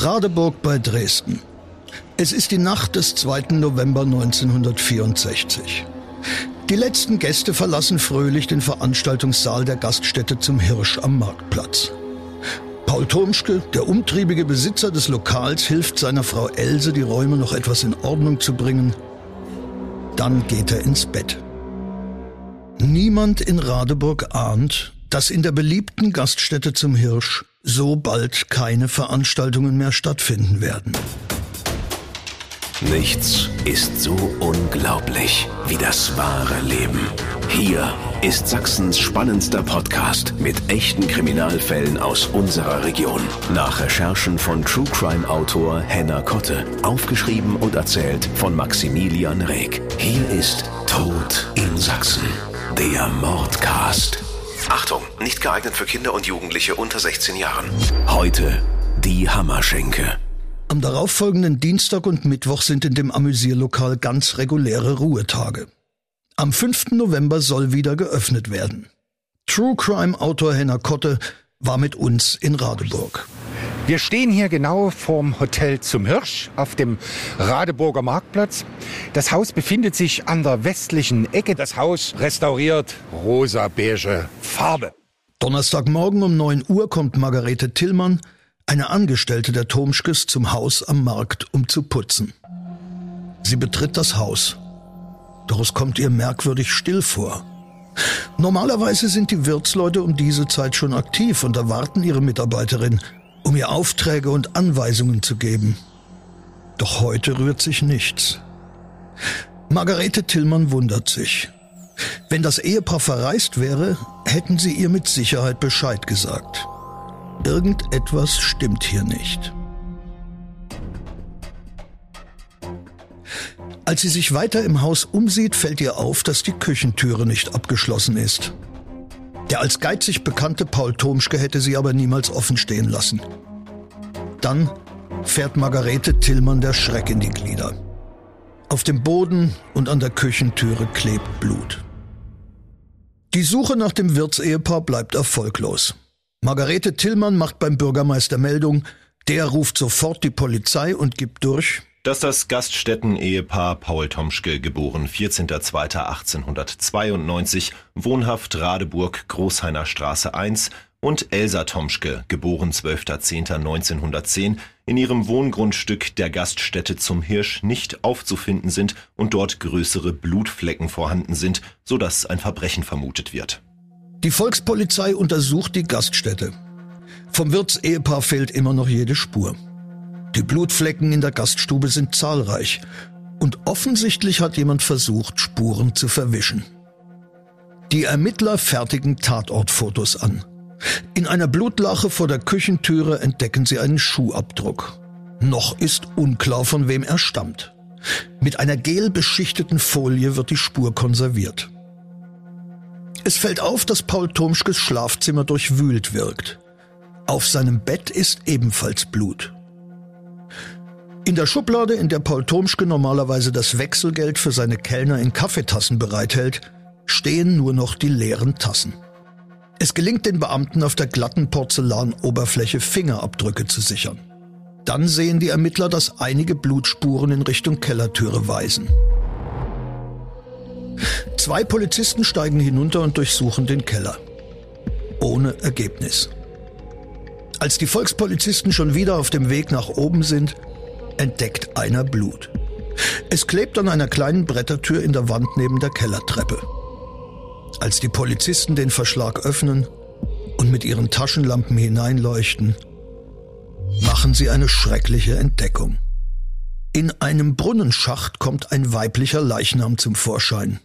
Radeburg bei Dresden. Es ist die Nacht des 2. November 1964. Die letzten Gäste verlassen fröhlich den Veranstaltungssaal der Gaststätte zum Hirsch am Marktplatz. Paul Turmschke, der umtriebige Besitzer des Lokals, hilft seiner Frau Else, die Räume noch etwas in Ordnung zu bringen. Dann geht er ins Bett. Niemand in Radeburg ahnt, dass in der beliebten Gaststätte zum Hirsch so bald keine Veranstaltungen mehr stattfinden werden. Nichts ist so unglaublich wie das wahre Leben. Hier ist Sachsens spannendster Podcast mit echten Kriminalfällen aus unserer Region. Nach Recherchen von True Crime Autor Henna Kotte. Aufgeschrieben und erzählt von Maximilian Reg. Hier ist Tod in Sachsen. Der Mordcast. Achtung, nicht geeignet für Kinder und Jugendliche unter 16 Jahren. Heute die Hammerschenke. Am darauffolgenden Dienstag und Mittwoch sind in dem Amüsierlokal ganz reguläre Ruhetage. Am 5. November soll wieder geöffnet werden. True Crime Autor Henner Kotte war mit uns in Radeburg. Wir stehen hier genau vorm Hotel zum Hirsch auf dem Radeburger Marktplatz. Das Haus befindet sich an der westlichen Ecke. Das Haus restauriert rosa-beige Farbe. Donnerstagmorgen um 9 Uhr kommt Margarete Tillmann, eine Angestellte der Tomschkes, zum Haus am Markt, um zu putzen. Sie betritt das Haus. Doch es kommt ihr merkwürdig still vor. Normalerweise sind die Wirtsleute um diese Zeit schon aktiv und erwarten ihre Mitarbeiterin, um ihr Aufträge und Anweisungen zu geben. Doch heute rührt sich nichts. Margarete Tillmann wundert sich. Wenn das Ehepaar verreist wäre, hätten sie ihr mit Sicherheit Bescheid gesagt. Irgendetwas stimmt hier nicht. Als sie sich weiter im Haus umsieht, fällt ihr auf, dass die Küchentüre nicht abgeschlossen ist. Der als geizig bekannte Paul Tomschke hätte sie aber niemals offen stehen lassen. Dann fährt Margarete Tillmann der Schreck in die Glieder. Auf dem Boden und an der Küchentüre klebt Blut. Die Suche nach dem Wirtsehepaar bleibt erfolglos. Margarete Tillmann macht beim Bürgermeister Meldung, der ruft sofort die Polizei und gibt durch, dass das Gaststätten-Ehepaar Paul Tomschke, geboren 14.02.1892, wohnhaft Radeburg, Großheiner Straße 1, und Elsa Tomschke, geboren 12.10.1910, in ihrem Wohngrundstück der Gaststätte zum Hirsch nicht aufzufinden sind und dort größere Blutflecken vorhanden sind, so dass ein Verbrechen vermutet wird. Die Volkspolizei untersucht die Gaststätte. Vom Wirtsehepaar fehlt immer noch jede Spur. Die Blutflecken in der Gaststube sind zahlreich und offensichtlich hat jemand versucht, Spuren zu verwischen. Die Ermittler fertigen Tatortfotos an. In einer Blutlache vor der Küchentüre entdecken sie einen Schuhabdruck. Noch ist unklar, von wem er stammt. Mit einer gelbeschichteten Folie wird die Spur konserviert. Es fällt auf, dass Paul Tomschkes Schlafzimmer durchwühlt wirkt. Auf seinem Bett ist ebenfalls Blut. In der Schublade, in der Paul Tomschke normalerweise das Wechselgeld für seine Kellner in Kaffeetassen bereithält, stehen nur noch die leeren Tassen. Es gelingt den Beamten auf der glatten Porzellanoberfläche Fingerabdrücke zu sichern. Dann sehen die Ermittler, dass einige Blutspuren in Richtung Kellertüre weisen. Zwei Polizisten steigen hinunter und durchsuchen den Keller. Ohne Ergebnis. Als die Volkspolizisten schon wieder auf dem Weg nach oben sind, entdeckt einer Blut. Es klebt an einer kleinen Brettertür in der Wand neben der Kellertreppe. Als die Polizisten den Verschlag öffnen und mit ihren Taschenlampen hineinleuchten, machen sie eine schreckliche Entdeckung. In einem Brunnenschacht kommt ein weiblicher Leichnam zum Vorschein.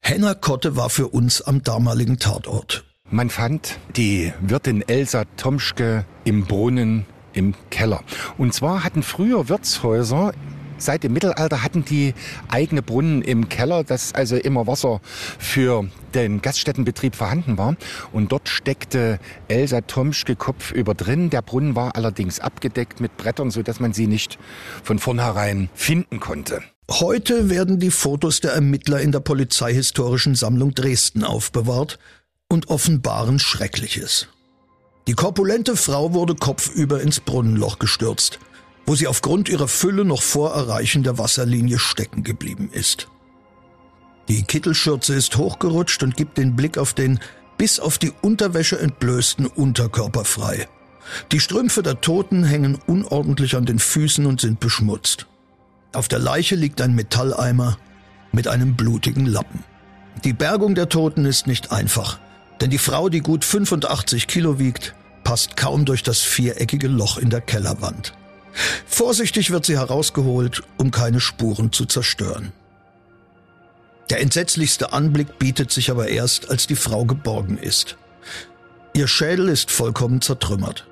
Henna Kotte war für uns am damaligen Tatort. Man fand die Wirtin Elsa Tomschke im Brunnen im Keller. Und zwar hatten früher Wirtshäuser Seit dem Mittelalter hatten die eigene Brunnen im Keller, dass also immer Wasser für den Gaststättenbetrieb vorhanden war. Und dort steckte Elsa Tomschke kopfüber drin. Der Brunnen war allerdings abgedeckt mit Brettern, sodass man sie nicht von vornherein finden konnte. Heute werden die Fotos der Ermittler in der Polizeihistorischen Sammlung Dresden aufbewahrt und offenbaren Schreckliches. Die korpulente Frau wurde kopfüber ins Brunnenloch gestürzt, wo sie aufgrund ihrer Fülle noch vor Erreichen der Wasserlinie stecken geblieben ist. Die Kittelschürze ist hochgerutscht und gibt den Blick auf den bis auf die Unterwäsche entblößten Unterkörper frei. Die Strümpfe der Toten hängen unordentlich an den Füßen und sind beschmutzt. Auf der Leiche liegt ein Metalleimer mit einem blutigen Lappen. Die Bergung der Toten ist nicht einfach, denn die Frau, die gut 85 Kilo wiegt, passt kaum durch das viereckige Loch in der Kellerwand. Vorsichtig wird sie herausgeholt, um keine Spuren zu zerstören. Der entsetzlichste Anblick bietet sich aber erst, als die Frau geborgen ist. Ihr Schädel ist vollkommen zertrümmert.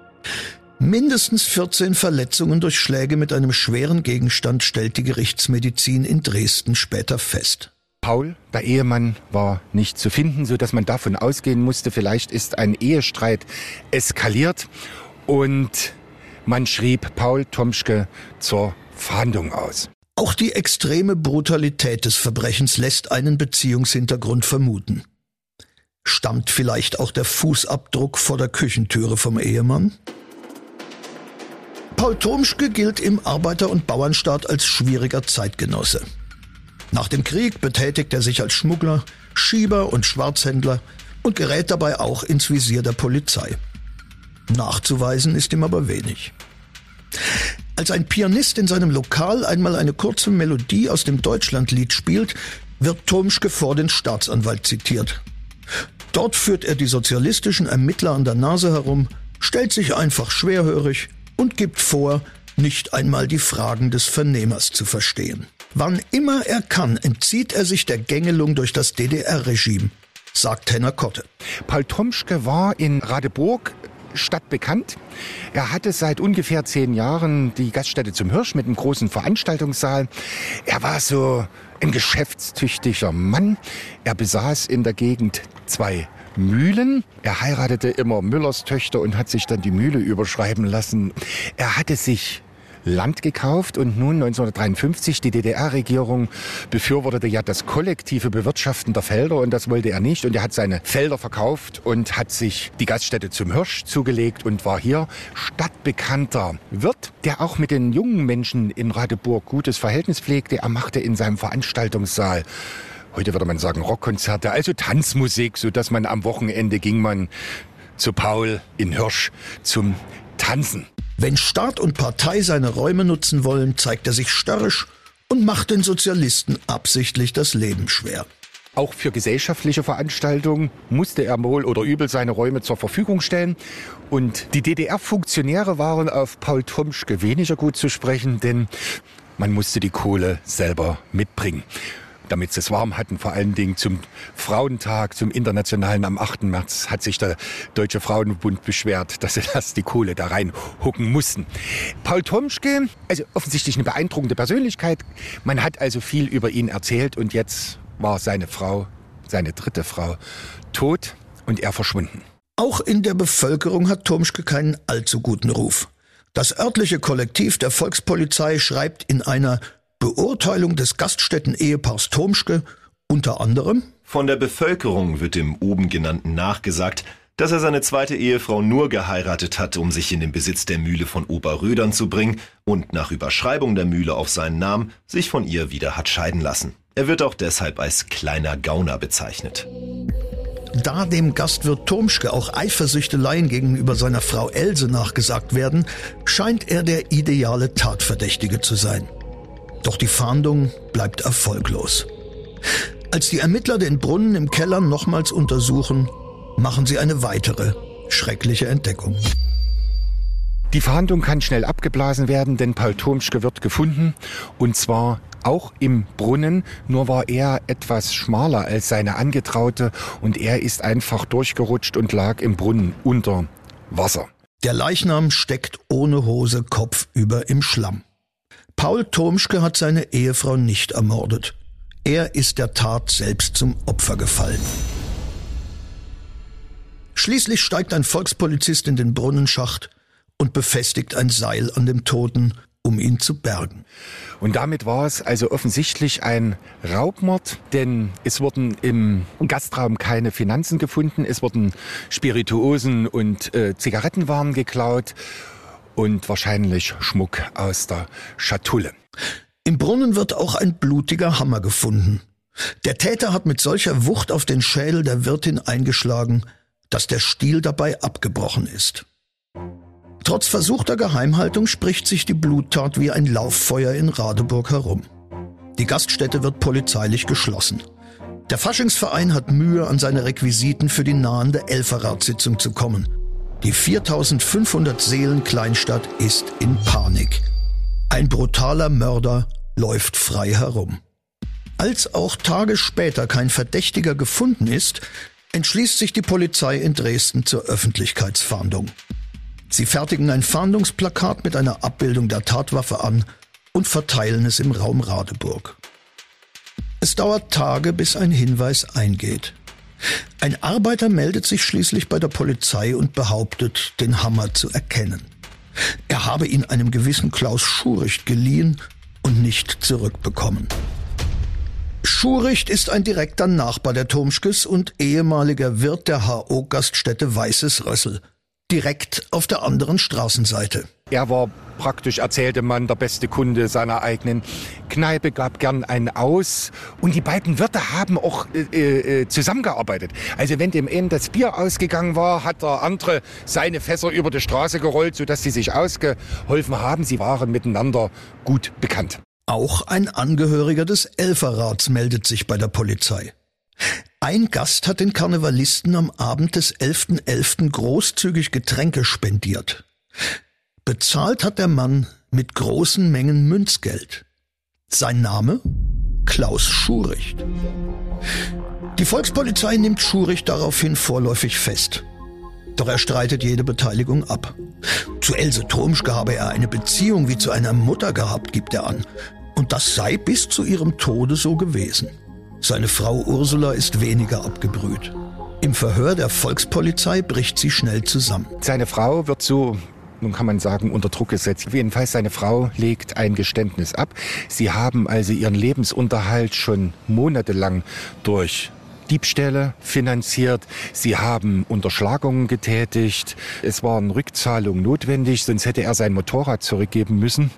Mindestens 14 Verletzungen durch Schläge mit einem schweren Gegenstand stellt die Gerichtsmedizin in Dresden später fest. Paul, der Ehemann, war nicht zu finden, so dass man davon ausgehen musste, vielleicht ist ein Ehestreit eskaliert und man schrieb Paul Tomschke zur Fahndung aus. Auch die extreme Brutalität des Verbrechens lässt einen Beziehungshintergrund vermuten. Stammt vielleicht auch der Fußabdruck vor der Küchentüre vom Ehemann? Paul Tomschke gilt im Arbeiter- und Bauernstaat als schwieriger Zeitgenosse. Nach dem Krieg betätigt er sich als Schmuggler, Schieber und Schwarzhändler und gerät dabei auch ins Visier der Polizei. Nachzuweisen ist ihm aber wenig. Als ein Pianist in seinem Lokal einmal eine kurze Melodie aus dem Deutschlandlied spielt, wird Tomschke vor den Staatsanwalt zitiert. Dort führt er die sozialistischen Ermittler an der Nase herum, stellt sich einfach schwerhörig und gibt vor, nicht einmal die Fragen des Vernehmers zu verstehen. Wann immer er kann, entzieht er sich der Gängelung durch das DDR-Regime, sagt Henner Kotte. Paul Tomschke war in Radeburg stadtbekannt. Er hatte seit ungefähr zehn Jahren die Gaststätte zum Hirsch mit einem großen Veranstaltungssaal. Er war so ein geschäftstüchtiger Mann. Er besaß in der Gegend zwei Mühlen. Er heiratete immer Müllers Töchter und hat sich dann die Mühle überschreiben lassen. Er hatte sich Land gekauft und nun 1953 die DDR-Regierung befürwortete ja das kollektive Bewirtschaften der Felder und das wollte er nicht und er hat seine Felder verkauft und hat sich die Gaststätte zum Hirsch zugelegt und war hier stadtbekannter Wirt, der auch mit den jungen Menschen in Radeburg gutes Verhältnis pflegte. Er machte in seinem Veranstaltungssaal heute würde man sagen Rockkonzerte, also Tanzmusik, so dass man am Wochenende ging man zu Paul in Hirsch zum Tanzen. Wenn Staat und Partei seine Räume nutzen wollen, zeigt er sich störrisch und macht den Sozialisten absichtlich das Leben schwer. Auch für gesellschaftliche Veranstaltungen musste er wohl oder übel seine Räume zur Verfügung stellen. Und die DDR-Funktionäre waren auf Paul Tomschke weniger gut zu sprechen, denn man musste die Kohle selber mitbringen damit sie es warm hatten. Vor allen Dingen zum Frauentag, zum Internationalen am 8. März hat sich der Deutsche Frauenbund beschwert, dass sie das die Kohle da reinhucken mussten. Paul Tomschke, also offensichtlich eine beeindruckende Persönlichkeit. Man hat also viel über ihn erzählt und jetzt war seine Frau, seine dritte Frau, tot und er verschwunden. Auch in der Bevölkerung hat Tomschke keinen allzu guten Ruf. Das örtliche Kollektiv der Volkspolizei schreibt in einer Beurteilung des Gaststätten-Ehepaars Tomschke unter anderem Von der Bevölkerung wird dem oben genannten nachgesagt, dass er seine zweite Ehefrau nur geheiratet hat, um sich in den Besitz der Mühle von Oberrödern zu bringen und nach Überschreibung der Mühle auf seinen Namen sich von ihr wieder hat scheiden lassen. Er wird auch deshalb als kleiner Gauner bezeichnet. Da dem Gastwirt Tomschke auch Eifersüchteleien gegenüber seiner Frau Else nachgesagt werden, scheint er der ideale Tatverdächtige zu sein. Doch die Fahndung bleibt erfolglos. Als die Ermittler den Brunnen im Keller nochmals untersuchen, machen sie eine weitere schreckliche Entdeckung. Die Fahndung kann schnell abgeblasen werden, denn Paul Tomschke wird gefunden und zwar auch im Brunnen, nur war er etwas schmaler als seine Angetraute und er ist einfach durchgerutscht und lag im Brunnen unter Wasser. Der Leichnam steckt ohne Hose kopfüber im Schlamm. Paul Tomschke hat seine Ehefrau nicht ermordet. Er ist der Tat selbst zum Opfer gefallen. Schließlich steigt ein Volkspolizist in den Brunnenschacht und befestigt ein Seil an dem Toten, um ihn zu bergen. Und damit war es also offensichtlich ein Raubmord, denn es wurden im Gastraum keine Finanzen gefunden, es wurden Spirituosen und äh, Zigarettenwaren geklaut und wahrscheinlich Schmuck aus der Schatulle. Im Brunnen wird auch ein blutiger Hammer gefunden. Der Täter hat mit solcher Wucht auf den Schädel der Wirtin eingeschlagen, dass der Stiel dabei abgebrochen ist. Trotz versuchter Geheimhaltung spricht sich die Bluttat wie ein Lauffeuer in Radeburg herum. Die Gaststätte wird polizeilich geschlossen. Der Faschingsverein hat Mühe, an seine Requisiten für die nahende Elferratssitzung zu kommen. Die 4500 Seelen Kleinstadt ist in Panik. Ein brutaler Mörder läuft frei herum. Als auch Tage später kein Verdächtiger gefunden ist, entschließt sich die Polizei in Dresden zur Öffentlichkeitsfahndung. Sie fertigen ein Fahndungsplakat mit einer Abbildung der Tatwaffe an und verteilen es im Raum Radeburg. Es dauert Tage, bis ein Hinweis eingeht. Ein Arbeiter meldet sich schließlich bei der Polizei und behauptet, den Hammer zu erkennen. Er habe ihn einem gewissen Klaus Schuricht geliehen und nicht zurückbekommen. Schuricht ist ein direkter Nachbar der Tomschkes und ehemaliger Wirt der HO-Gaststätte Weißes Rössel, direkt auf der anderen Straßenseite. Er war praktisch, erzählte man, der beste Kunde seiner eigenen Kneipe, gab gern einen aus. Und die beiden Wirte haben auch äh, äh, zusammengearbeitet. Also wenn dem einen das Bier ausgegangen war, hat der andere seine Fässer über die Straße gerollt, sodass sie sich ausgeholfen haben. Sie waren miteinander gut bekannt. Auch ein Angehöriger des Elferrats meldet sich bei der Polizei. Ein Gast hat den Karnevalisten am Abend des 11.11. .11. großzügig Getränke spendiert. Bezahlt hat der Mann mit großen Mengen Münzgeld. Sein Name? Klaus Schuricht. Die Volkspolizei nimmt Schuricht daraufhin vorläufig fest. Doch er streitet jede Beteiligung ab. Zu Else Tomschke habe er eine Beziehung wie zu einer Mutter gehabt, gibt er an. Und das sei bis zu ihrem Tode so gewesen. Seine Frau Ursula ist weniger abgebrüht. Im Verhör der Volkspolizei bricht sie schnell zusammen. Seine Frau wird so nun kann man sagen, unter Druck gesetzt. Jedenfalls seine Frau legt ein Geständnis ab. Sie haben also ihren Lebensunterhalt schon monatelang durch Diebstähle finanziert. Sie haben Unterschlagungen getätigt. Es waren Rückzahlungen notwendig, sonst hätte er sein Motorrad zurückgeben müssen,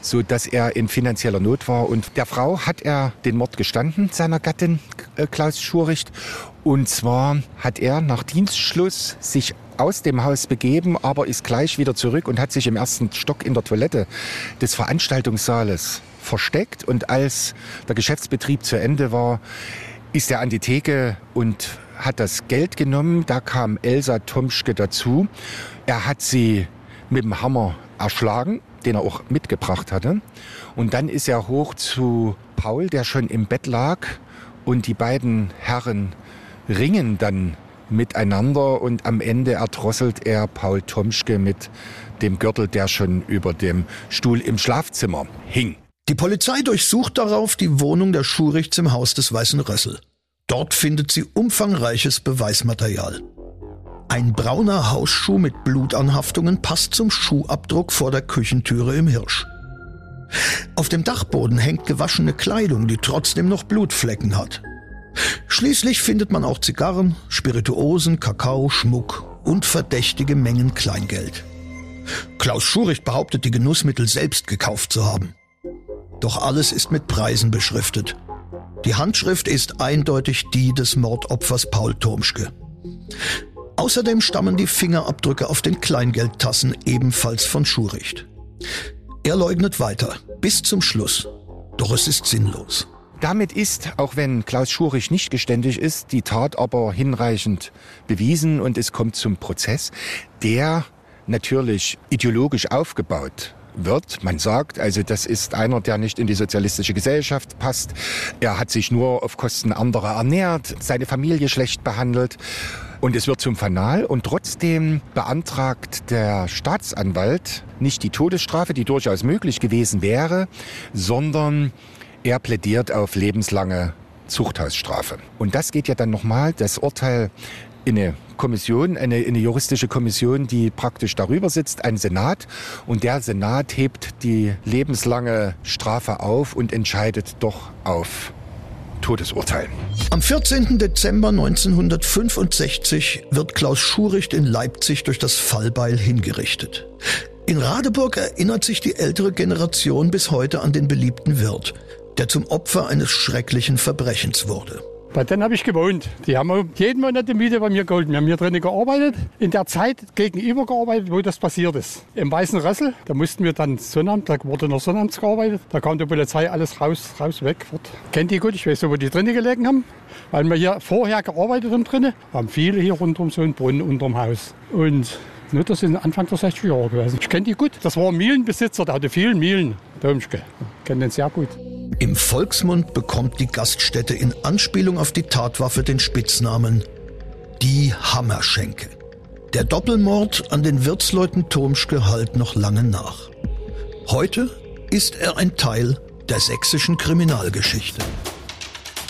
so dass er in finanzieller Not war. Und der Frau hat er den Mord gestanden, seiner Gattin äh, Klaus Schuricht. Und zwar hat er nach Dienstschluss sich aus dem Haus begeben, aber ist gleich wieder zurück und hat sich im ersten Stock in der Toilette des Veranstaltungssaales versteckt. Und als der Geschäftsbetrieb zu Ende war, ist er an die Theke und hat das Geld genommen. Da kam Elsa Tomschke dazu. Er hat sie mit dem Hammer erschlagen, den er auch mitgebracht hatte. Und dann ist er hoch zu Paul, der schon im Bett lag. Und die beiden Herren ringen dann miteinander und am Ende erdrosselt er Paul Tomschke mit dem Gürtel, der schon über dem Stuhl im Schlafzimmer hing. Die Polizei durchsucht darauf die Wohnung der Schurichts im Haus des Weißen Rössel. Dort findet sie umfangreiches Beweismaterial. Ein brauner Hausschuh mit Blutanhaftungen passt zum Schuhabdruck vor der Küchentüre im Hirsch. Auf dem Dachboden hängt gewaschene Kleidung, die trotzdem noch Blutflecken hat. Schließlich findet man auch Zigarren, Spirituosen, Kakao, Schmuck und verdächtige Mengen Kleingeld. Klaus Schuricht behauptet, die Genussmittel selbst gekauft zu haben. Doch alles ist mit Preisen beschriftet. Die Handschrift ist eindeutig die des Mordopfers Paul Turmschke. Außerdem stammen die Fingerabdrücke auf den Kleingeldtassen ebenfalls von Schuricht. Er leugnet weiter, bis zum Schluss. Doch es ist sinnlos. Damit ist, auch wenn Klaus Schurich nicht geständig ist, die Tat aber hinreichend bewiesen und es kommt zum Prozess, der natürlich ideologisch aufgebaut wird. Man sagt, also das ist einer, der nicht in die sozialistische Gesellschaft passt. Er hat sich nur auf Kosten anderer ernährt, seine Familie schlecht behandelt. Und es wird zum Fanal und trotzdem beantragt der Staatsanwalt nicht die Todesstrafe, die durchaus möglich gewesen wäre, sondern er plädiert auf lebenslange Zuchthausstrafe. Und das geht ja dann nochmal, das Urteil eine Kommission, eine, eine juristische Kommission, die praktisch darüber sitzt, ein Senat. Und der Senat hebt die lebenslange Strafe auf und entscheidet doch auf Todesurteil. Am 14. Dezember 1965 wird Klaus Schuricht in Leipzig durch das Fallbeil hingerichtet. In Radeburg erinnert sich die ältere Generation bis heute an den beliebten Wirt, der zum Opfer eines schrecklichen Verbrechens wurde. Bei denen habe ich gewohnt. Die haben jeden Monat die Miete bei mir geholt. Wir haben hier drinnen gearbeitet. In der Zeit gegenüber gearbeitet, wo das passiert ist. Im Weißen Ressel, da mussten wir dann Sonnabend, da wurde noch Sonnabends gearbeitet. Da kam die Polizei alles raus, raus, weg. Fort. Kennt die gut, ich weiß nicht, wo die drinnen gelegen haben. Weil wir hier vorher gearbeitet haben drinnen, haben viele hier rundum so einen Brunnen unterm Haus. Und Ne, das sind Anfang der 60er Jahre gewesen. Ich kenne die gut. Das war ein Mühlenbesitzer, der hatte viele Mühlen. Domschke. Ich kenne den sehr gut. Im Volksmund bekommt die Gaststätte in Anspielung auf die Tatwaffe den Spitznamen die Hammerschenke. Der Doppelmord an den Wirtsleuten Turmschke halt noch lange nach. Heute ist er ein Teil der sächsischen Kriminalgeschichte.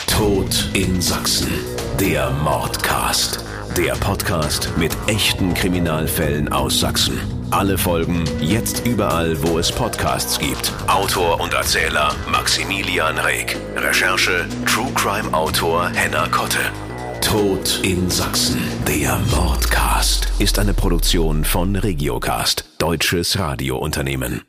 Tod in Sachsen. Der Mordcast. Der Podcast mit echten Kriminalfällen aus Sachsen. Alle Folgen jetzt überall, wo es Podcasts gibt. Autor und Erzähler Maximilian Reg. Recherche True Crime Autor Henna Kotte. Tod in Sachsen. Der Mordcast ist eine Produktion von Regiocast, deutsches Radiounternehmen.